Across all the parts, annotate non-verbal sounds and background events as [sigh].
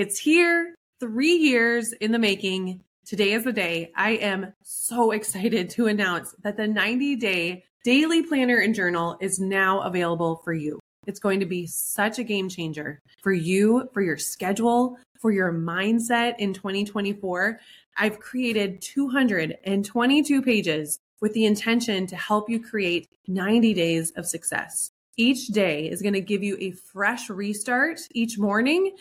It's here, three years in the making. Today is the day. I am so [laughs] excited to announce that the 90 day daily planner and journal is now available for you. It's going to be such a game changer for you, for your schedule, for your mindset in 2024. I've created 222 pages with the intention to help you create 90 days of success. Each day is going to give you a fresh restart each morning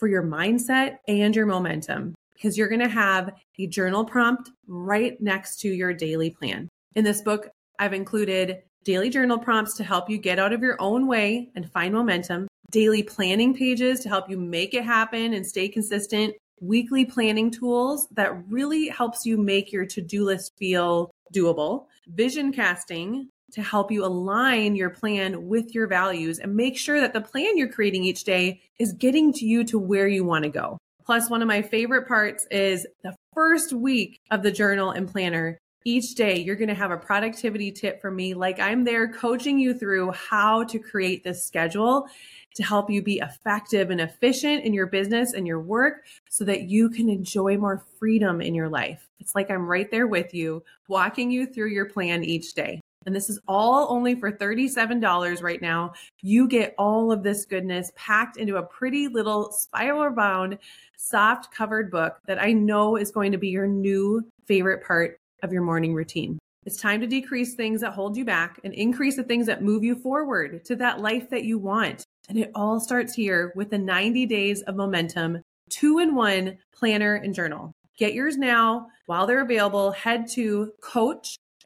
for your mindset and your momentum because you're going to have a journal prompt right next to your daily plan. In this book, I've included daily journal prompts to help you get out of your own way and find momentum, daily planning pages to help you make it happen and stay consistent, weekly planning tools that really helps you make your to-do list feel doable, vision casting to help you align your plan with your values and make sure that the plan you're creating each day is getting to you to where you want to go. Plus, one of my favorite parts is the first week of the journal and planner. Each day, you're going to have a productivity tip from me, like I'm there coaching you through how to create this schedule to help you be effective and efficient in your business and your work so that you can enjoy more freedom in your life. It's like I'm right there with you, walking you through your plan each day. And this is all only for $37 right now. You get all of this goodness packed into a pretty little spiral bound, soft covered book that I know is going to be your new favorite part of your morning routine. It's time to decrease things that hold you back and increase the things that move you forward to that life that you want. And it all starts here with the 90 days of momentum, two in one planner and journal. Get yours now while they're available. Head to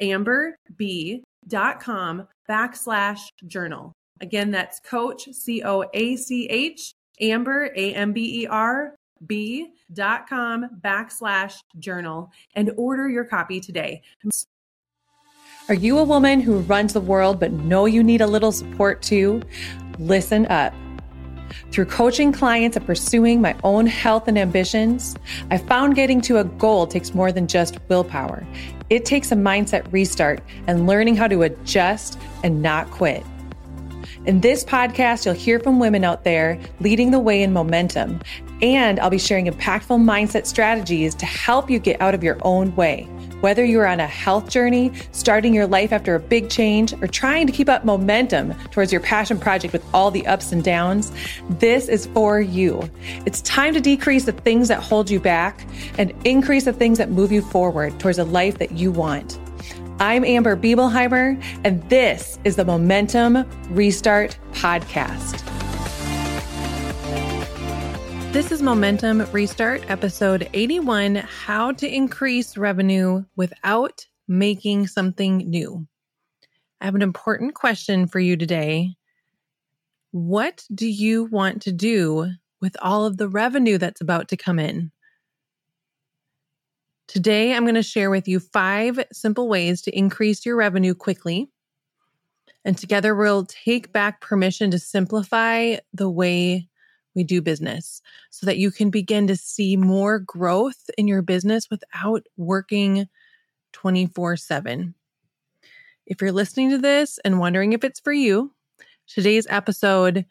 coachamberb.com backslash journal. Again, that's coach, C O A C H, Amber, A M B E R, B dot com backslash journal and order your copy today. Are you a woman who runs the world but know you need a little support too? Listen up. Through coaching clients and pursuing my own health and ambitions, I found getting to a goal takes more than just willpower. It takes a mindset restart and learning how to adjust and not quit. In this podcast, you'll hear from women out there leading the way in momentum, and I'll be sharing impactful mindset strategies to help you get out of your own way. Whether you're on a health journey, starting your life after a big change, or trying to keep up momentum towards your passion project with all the ups and downs, this is for you. It's time to decrease the things that hold you back and increase the things that move you forward towards a life that you want. I'm Amber Biebelheimer, and this is the Momentum Restart Podcast. This is Momentum Restart, episode 81 How to Increase Revenue Without Making Something New. I have an important question for you today. What do you want to do with all of the revenue that's about to come in? Today, I'm going to share with you five simple ways to increase your revenue quickly. And together, we'll take back permission to simplify the way we do business so that you can begin to see more growth in your business without working 24 7. If you're listening to this and wondering if it's for you, today's episode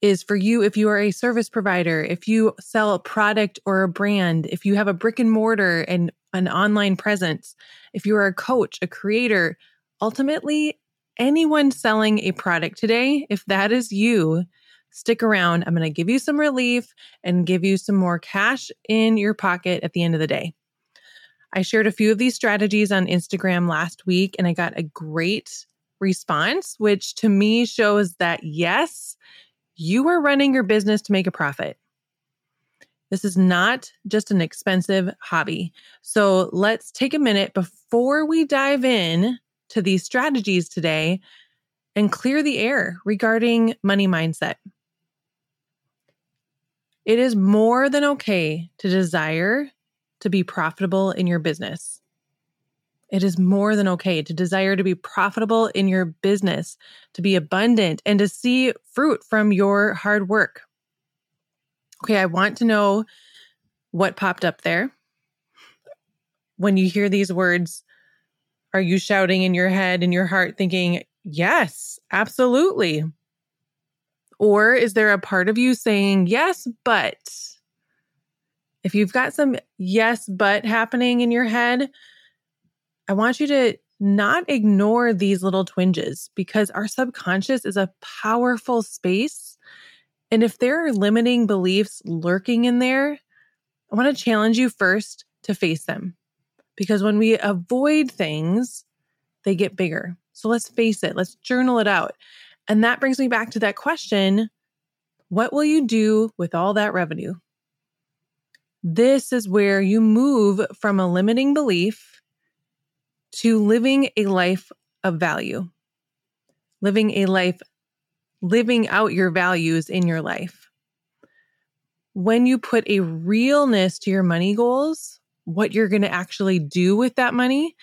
is for you if you are a service provider, if you sell a product or a brand, if you have a brick and mortar and an online presence, if you are a coach, a creator, ultimately, anyone selling a product today, if that is you, stick around. I'm going to give you some relief and give you some more cash in your pocket at the end of the day. I shared a few of these strategies on Instagram last week and I got a great response, which to me shows that yes, you are running your business to make a profit. This is not just an expensive hobby. So let's take a minute before we dive in to these strategies today and clear the air regarding money mindset. It is more than okay to desire to be profitable in your business. It is more than okay to desire to be profitable in your business, to be abundant, and to see fruit from your hard work. Okay, I want to know what popped up there. When you hear these words, are you shouting in your head, in your heart, thinking, yes, absolutely? Or is there a part of you saying, yes, but if you've got some yes, but happening in your head, I want you to not ignore these little twinges because our subconscious is a powerful space. And if there are limiting beliefs lurking in there, I want to challenge you first to face them because when we avoid things, they get bigger. So let's face it, let's journal it out. And that brings me back to that question what will you do with all that revenue? This is where you move from a limiting belief to living a life of value, living a life, living out your values in your life. When you put a realness to your money goals, what you're going to actually do with that money,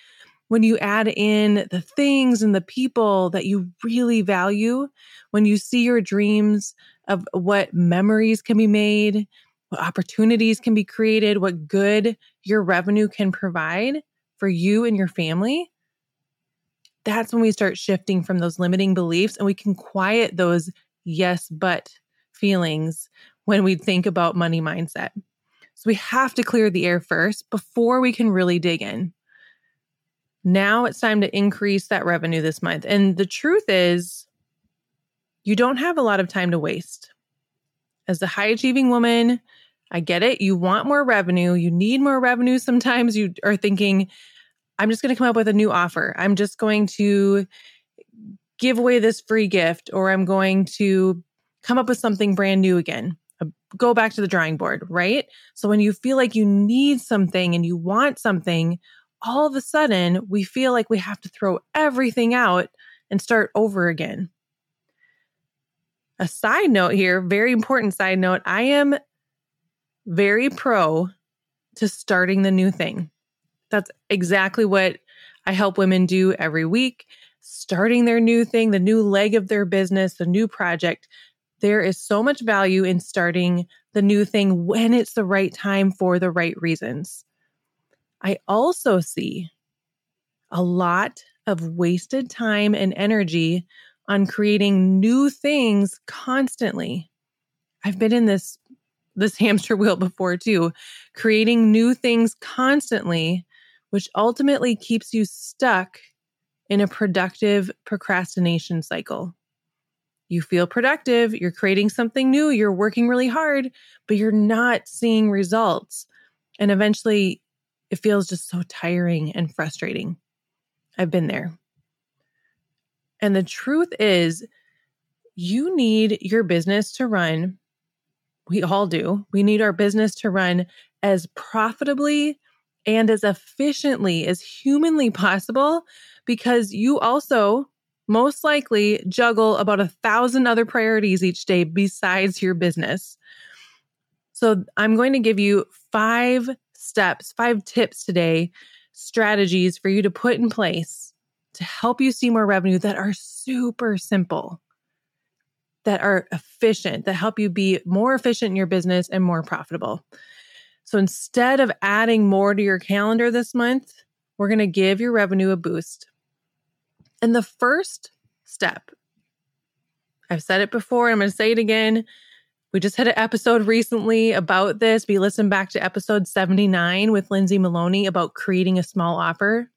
when you add in the things and the people that you really value, when you see your dreams of what memories can be made, what opportunities can be created, what good your revenue can provide for you and your family, that's when we start shifting from those limiting beliefs and we can quiet those yes, but feelings when we think about money mindset. So we have to clear the air first before we can really dig in. Now it's time to increase that revenue this month. And the truth is, you don't have a lot of time to waste. As a high achieving woman, I get it. You want more revenue. You need more revenue. Sometimes you are thinking, I'm just going to come up with a new offer. I'm just going to give away this free gift, or I'm going to come up with something brand new again. Uh, go back to the drawing board, right? So when you feel like you need something and you want something, all of a sudden we feel like we have to throw everything out and start over again. A side note here, very important side note I am very pro to starting the new thing. That's exactly what I help women do every week. Starting their new thing, the new leg of their business, the new project. There is so much value in starting the new thing when it's the right time for the right reasons. I also see a lot of wasted time and energy on creating new things constantly. I've been in this this [laughs] hamster wheel before too, creating new things constantly, which ultimately keeps you stuck in a productive procrastination cycle. You feel productive, you're creating something new, you're working really hard, but you're not seeing results. And eventually, it feels just so tiring and frustrating. I've been there. And the truth is, you need your business to run we all do. We need our business to run as profitably and as efficiently as humanly possible because you also most likely juggle about a thousand other priorities each day besides your business. So, I'm going to give you five steps, five tips today, strategies for you to put in place to help you see more revenue that are super simple that are efficient, that help you be more efficient in your business and more profitable. So instead of adding more to your calendar this month, we're going to give your revenue a boost. And the first step, I've said it before, I'm going to say it again. We just had an episode recently about this. We listened back to episode 79 with Lindsay Maloney about creating a small offer.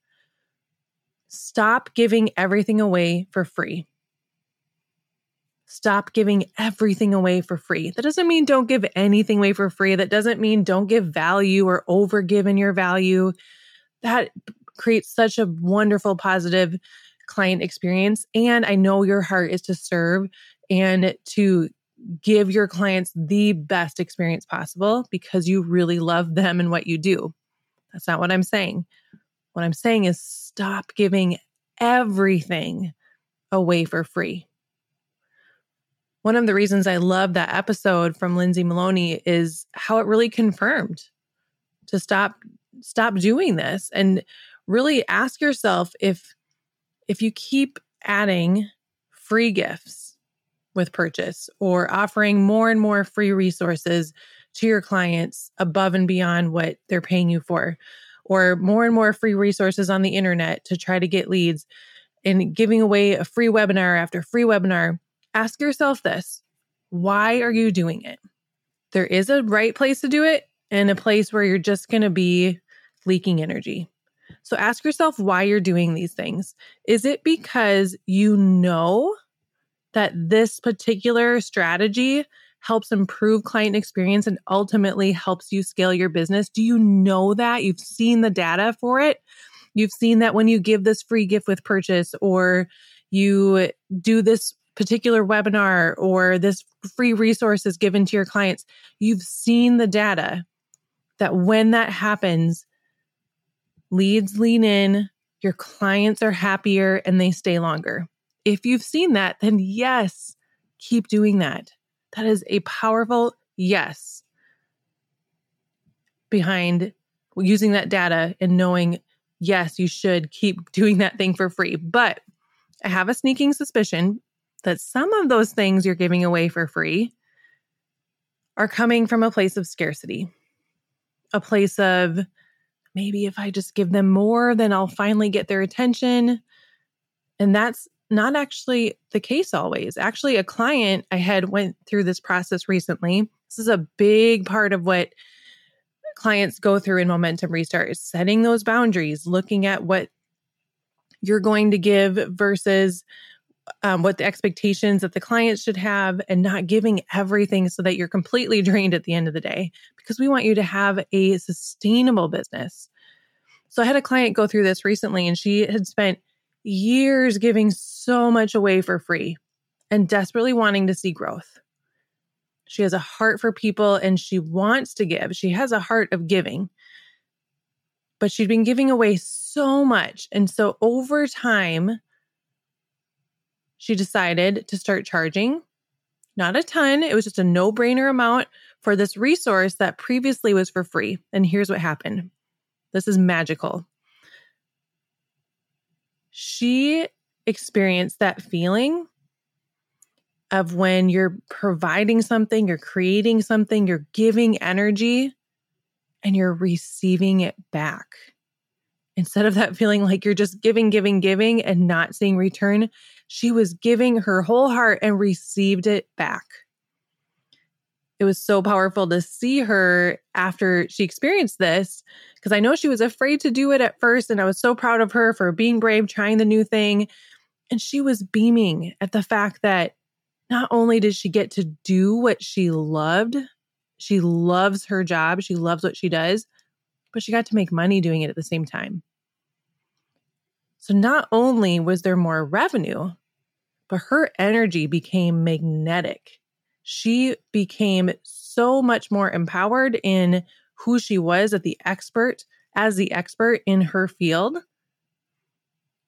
Stop giving everything away for free. Stop giving everything away for free. That doesn't mean don't give anything away for free. That doesn't mean don't give value or overgive in your value. That creates such a wonderful, positive client experience. And I know your heart is to serve and to give your clients the best experience possible because you really love them and what you do. That's not what I'm saying. What I'm saying is stop giving everything away for free one of the reasons I love that episode from Lindsay Maloney is how it really confirmed to stop stop doing this and really ask yourself if if you keep adding free gifts with purchase or offering more and more free resources to your clients above and beyond what they're paying you for or more and more free resources on the internet to try to get leads and giving away a free webinar after free webinar ask yourself this why are you doing it? There is a right place to do it and a place where you're just going to be leaking energy. So ask yourself why you're doing these things. Is it because you know that this particular strategy helps improve client experience and ultimately helps you scale your business? Do you know that? You've seen the data for it. You've seen that when you give this free gift with purchase or you do this particular webinar or this free resource is given to your clients, you've seen the data that when that happens, leads lean in, your clients are happier and they stay longer. If you've seen that, then yes, keep doing that. That is a powerful yes behind using that data and knowing, yes, you should keep [laughs] doing that thing for free. But I have a sneaking suspicion that some of those things you're giving away for free are coming from a place of scarcity, a place of maybe if I just give them more, then I'll finally get their attention. And that's not actually the case always. Actually, a client I had went through this process recently. This is a big part of what clients go through in momentum restart is setting those boundaries, looking at what you're going to give versus um, what the expectations that the client should have and not giving everything so that you're completely [laughs] drained at the end of the day because we want you to have a sustainable business. So I had a client go through this recently and she had spent years giving so much away for free and desperately wanting to see growth. She has a heart for people and she wants to give. She has a heart of giving. But she'd been giving away so much. And so over time, she decided to start charging not a ton. It was just a no brainer amount for this resource that previously was for free. And here's what happened this is magical she experienced that feeling of when you're providing something, you're creating something, you're giving energy, and you're receiving it back. Instead of that feeling like you're just giving, giving, giving and not seeing return, she was giving her whole heart and received it back. It was so powerful to see her after she experienced this because I know she was afraid to do it at first. And I was so proud of her for being brave, trying the new thing. And she was beaming at the fact that not only did she get to do what she loved, she loves her job, she loves what she does, but she got to make money doing it at the same time. So not only was there more revenue, but her energy became magnetic. She became so much more empowered in who she was at the expert as the expert in her field.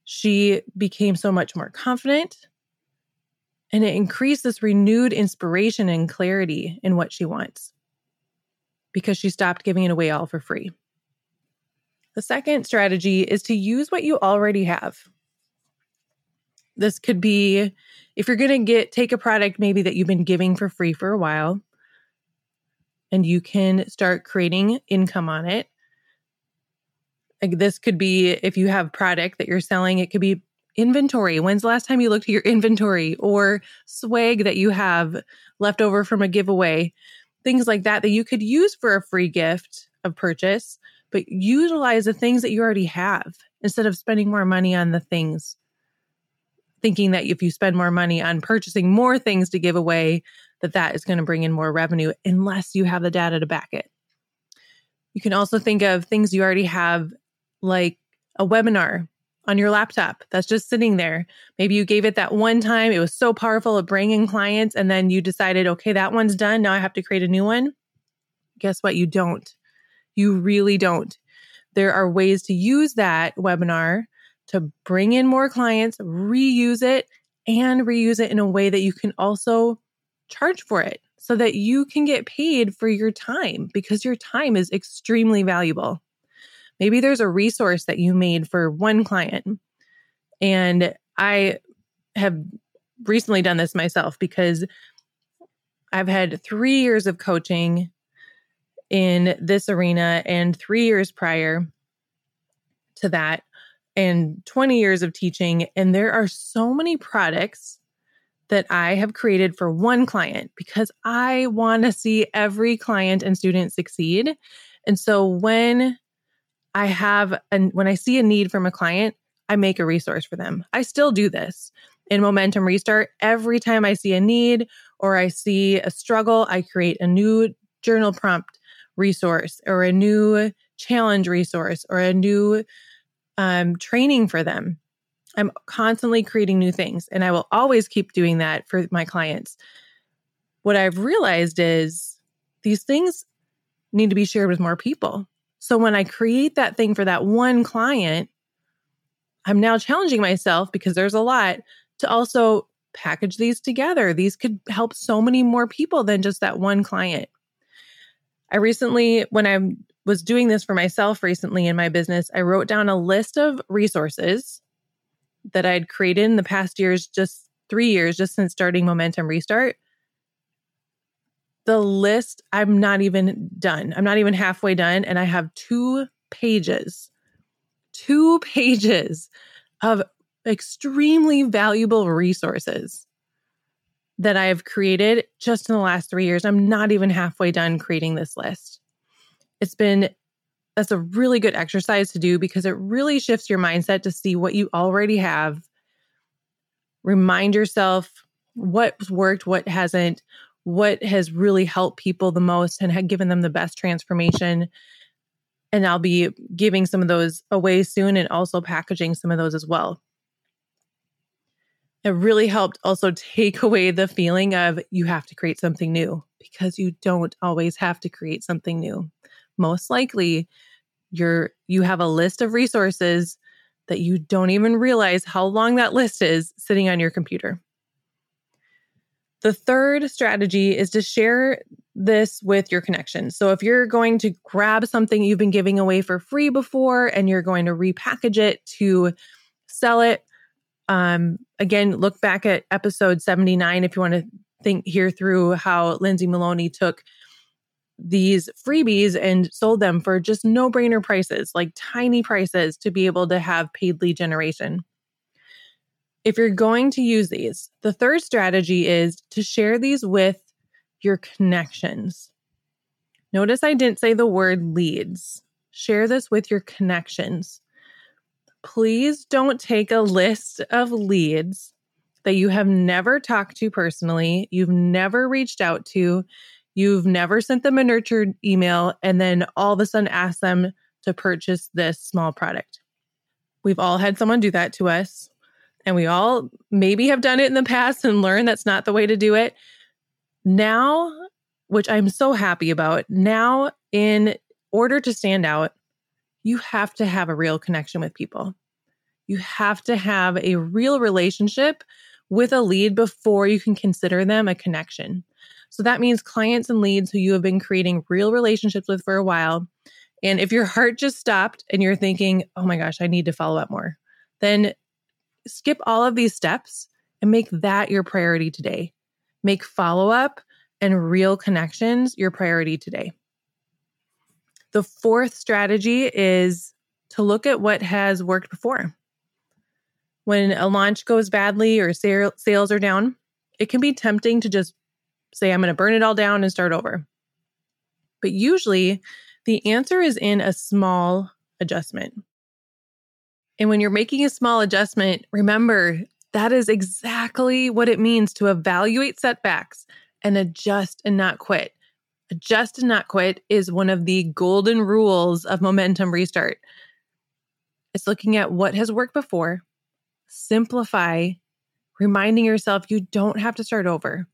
She became so much more confident and it increased this renewed inspiration and clarity in what she wants because she stopped giving it away all for free. The second strategy is to use what you already have. This could be if you're going to get take a product maybe that you've been giving for free for a while and you can start creating income on it. Like this could be if you have product that you're selling, it could be inventory. When's the last time you looked at your inventory or swag that you have left over from a giveaway? Things like that that you could use for a free gift of purchase, but utilize the things that you already have instead of spending more money on the things thinking that if you spend more money on purchasing more things to give away, that that is going to bring in more revenue unless you have the data to back it. You can also think of things you already have, like a webinar on your laptop that's just sitting there. Maybe you gave it that one time, it was so powerful at bringing clients, and then you decided, okay, that one's done. Now I have to create a new one. Guess what? You don't. You really don't. There are ways to use that webinar to bring in more clients, reuse it, and reuse it in a way that you can also charge for it so that you can get paid for your time because your time is extremely valuable. Maybe there's a resource that you made for one client. And I have recently done this myself because I've had three years of coaching in this arena and three years prior to that and 20 years of teaching. And there are so many products that I have created for one client because I want to see every client and student succeed. And so when I have and when I see a need from a client, I make a resource for them. I still do this in Momentum Restart. Every time I see a need or I see a struggle, I create a new journal prompt resource or a new challenge resource or a new um, training for them. I'm constantly creating new things, and I will always keep doing that for my clients. What I've realized is these things need to be shared with more people. So when I create that thing for that one client, I'm now challenging myself because there's a lot to also package these together. These could help so many more people than just that one client. I recently, when I was doing this for myself recently in my business, I wrote down a list of resources that I'd created in the past years, just three years, just since starting Momentum Restart. The list, I'm not even done. I'm not even halfway done. And I have two pages, two pages of extremely valuable resources that I have created just in the last three years. I'm not even halfway done creating this list. It's been that's a really good exercise to do because it really shifts your mindset to see what you already have. Remind yourself what's worked, what hasn't, what has really helped people the most and had given them the best transformation. And I'll be giving some of those away soon and also packaging some of those as well. It really helped also take away the feeling of you have to create something new because you don't always have to create something new most likely you're you have a list of resources that you don't even realize how long that list is sitting on your computer. The third strategy is to share this with your connections. So if you're going to grab something you've been giving away for free before and you're going to repackage it to sell it, um, again, look back at episode 79 if you want to think hear through how Lindsay Maloney took these freebies and sold them for just no brainer prices, like tiny prices to be able to have paid lead generation. If you're going to use these, the third strategy is to share these with your connections. Notice I didn't say the word leads. Share this with your connections. Please don't take a list of leads that you have never talked to personally, you've never reached out to, You've never sent them a nurtured email and then all of a sudden ask them to purchase this small product. We've all had someone do that to us, and we all maybe have done it in the past and learned that's not the way to do it. Now, which I'm so happy about, now in order to stand out, you have to have a real connection with people. You have to have a real relationship with a lead before you can consider them a connection. So that means clients and leads who you have been creating real relationships with for a while. And if your heart just stopped and you're thinking, oh my gosh, I need to follow up more, then skip all of these steps and make that your priority today. Make follow up and real connections your priority today. The fourth strategy is to look at what has worked before. When a launch goes badly or sales are down, it can be tempting to just say, I'm going to burn it all down and start over. But usually the answer is in a small adjustment. And when you're making a small adjustment, remember that is exactly what it means to evaluate setbacks and adjust and not quit. Adjust and not quit is one of the golden rules of momentum restart. It's looking at what has worked before, simplify, reminding yourself you don't have to start over.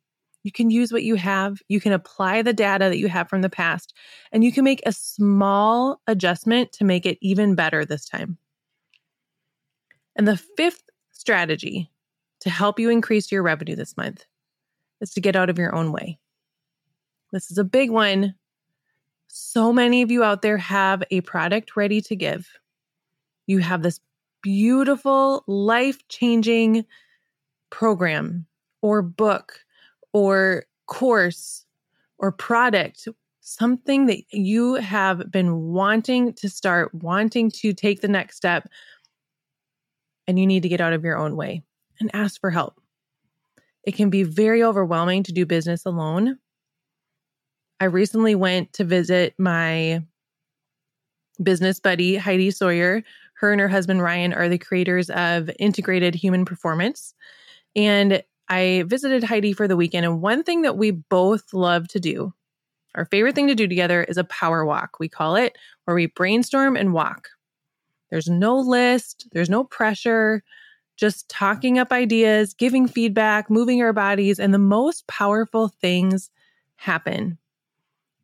You can use what you have. You can apply the data that you have from the past, and you can make a small adjustment to make it even better this time. And the fifth strategy to help you increase your revenue this month is to get out of your own way. This is a big one. So many of you out there have a product ready to give. You have this beautiful, life changing program or book or course or product, something that you have been wanting to start, wanting to take the next step, and you need to get out of your own way and ask for help. it can be very overwhelming to do business alone. I recently went to visit my business buddy, Heidi Sawyer. Her and her husband, Ryan, are the creators of Integrated Human Performance. And I visited Heidi for the weekend. And one thing that we both love to do, our favorite thing to do together, is a power walk, we call it, where we brainstorm and walk. There's no list, there's no pressure, just talking up ideas, giving feedback, moving our bodies, and the most powerful things happen.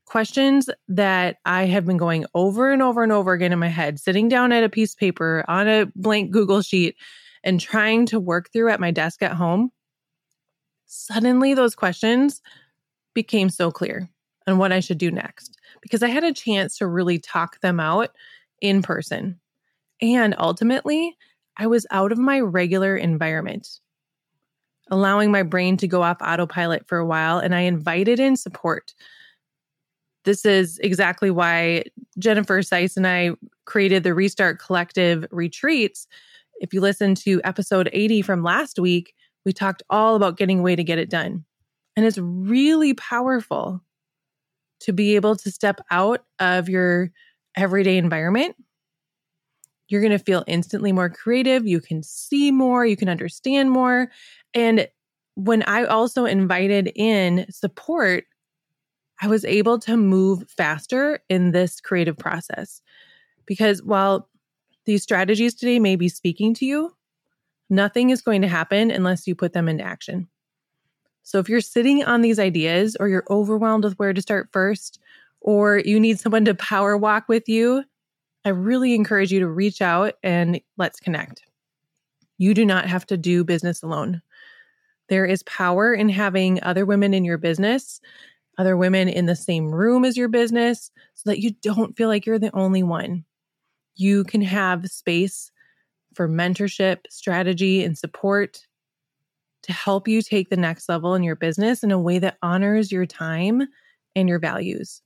Questions that I have been going over and over and over again in my head, sitting down at a piece of paper on a blank Google sheet and trying to work through at my desk at home. Suddenly, those questions became so clear on what I should do next because I had a chance to really talk them out in person. And ultimately, I was out of my regular environment, allowing my brain to go off autopilot for a while, and I invited in support. This is exactly why Jennifer Seiss and I created the Restart Collective retreats. If you listen to episode 80 from last week, we talked all about getting away to get it done. And it's really powerful to be able to step out of your everyday environment you're going to feel instantly more creative. You can see more, you can understand more. And when I also invited in support, I was able to move faster in this creative process. Because while these strategies today may be speaking to you, nothing is going to happen unless you put them into action. So if you're sitting on these ideas or you're overwhelmed with where to start first, or you need someone to power walk with you, I really encourage you to reach out and let's connect. You do not have to do business alone. There is power in having other women in your business, other women in the same room as your business, so that you don't feel like you're the only one. You can have space for mentorship, strategy, and support to help you take the next level in your business in a way that honors your time and your values.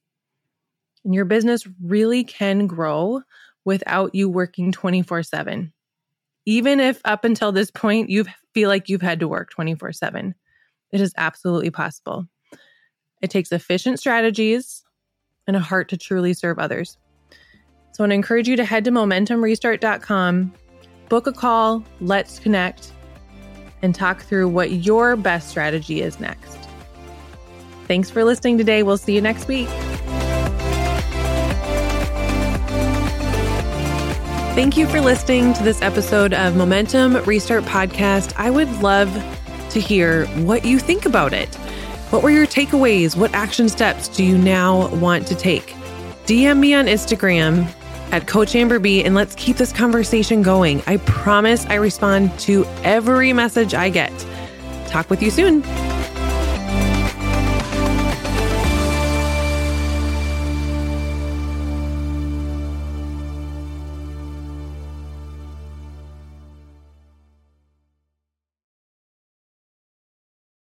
And your business really can grow without you working 24 7. Even if up until this point you feel like you've had to work 24 7, it is absolutely possible. It takes efficient strategies and a heart to truly serve others. So I want to encourage you to head to momentumrestart.com, book a call, let's connect, and talk through what your best strategy is next. Thanks for listening today. We'll see you next week. Thank you for listening to this episode of Momentum Restart Podcast. I would love to hear what you think about it. What were your takeaways? What action steps do you now want to take? DM me on Instagram at Coach Amber B and let's keep this conversation going. I promise I respond to every message I get. Talk with you soon.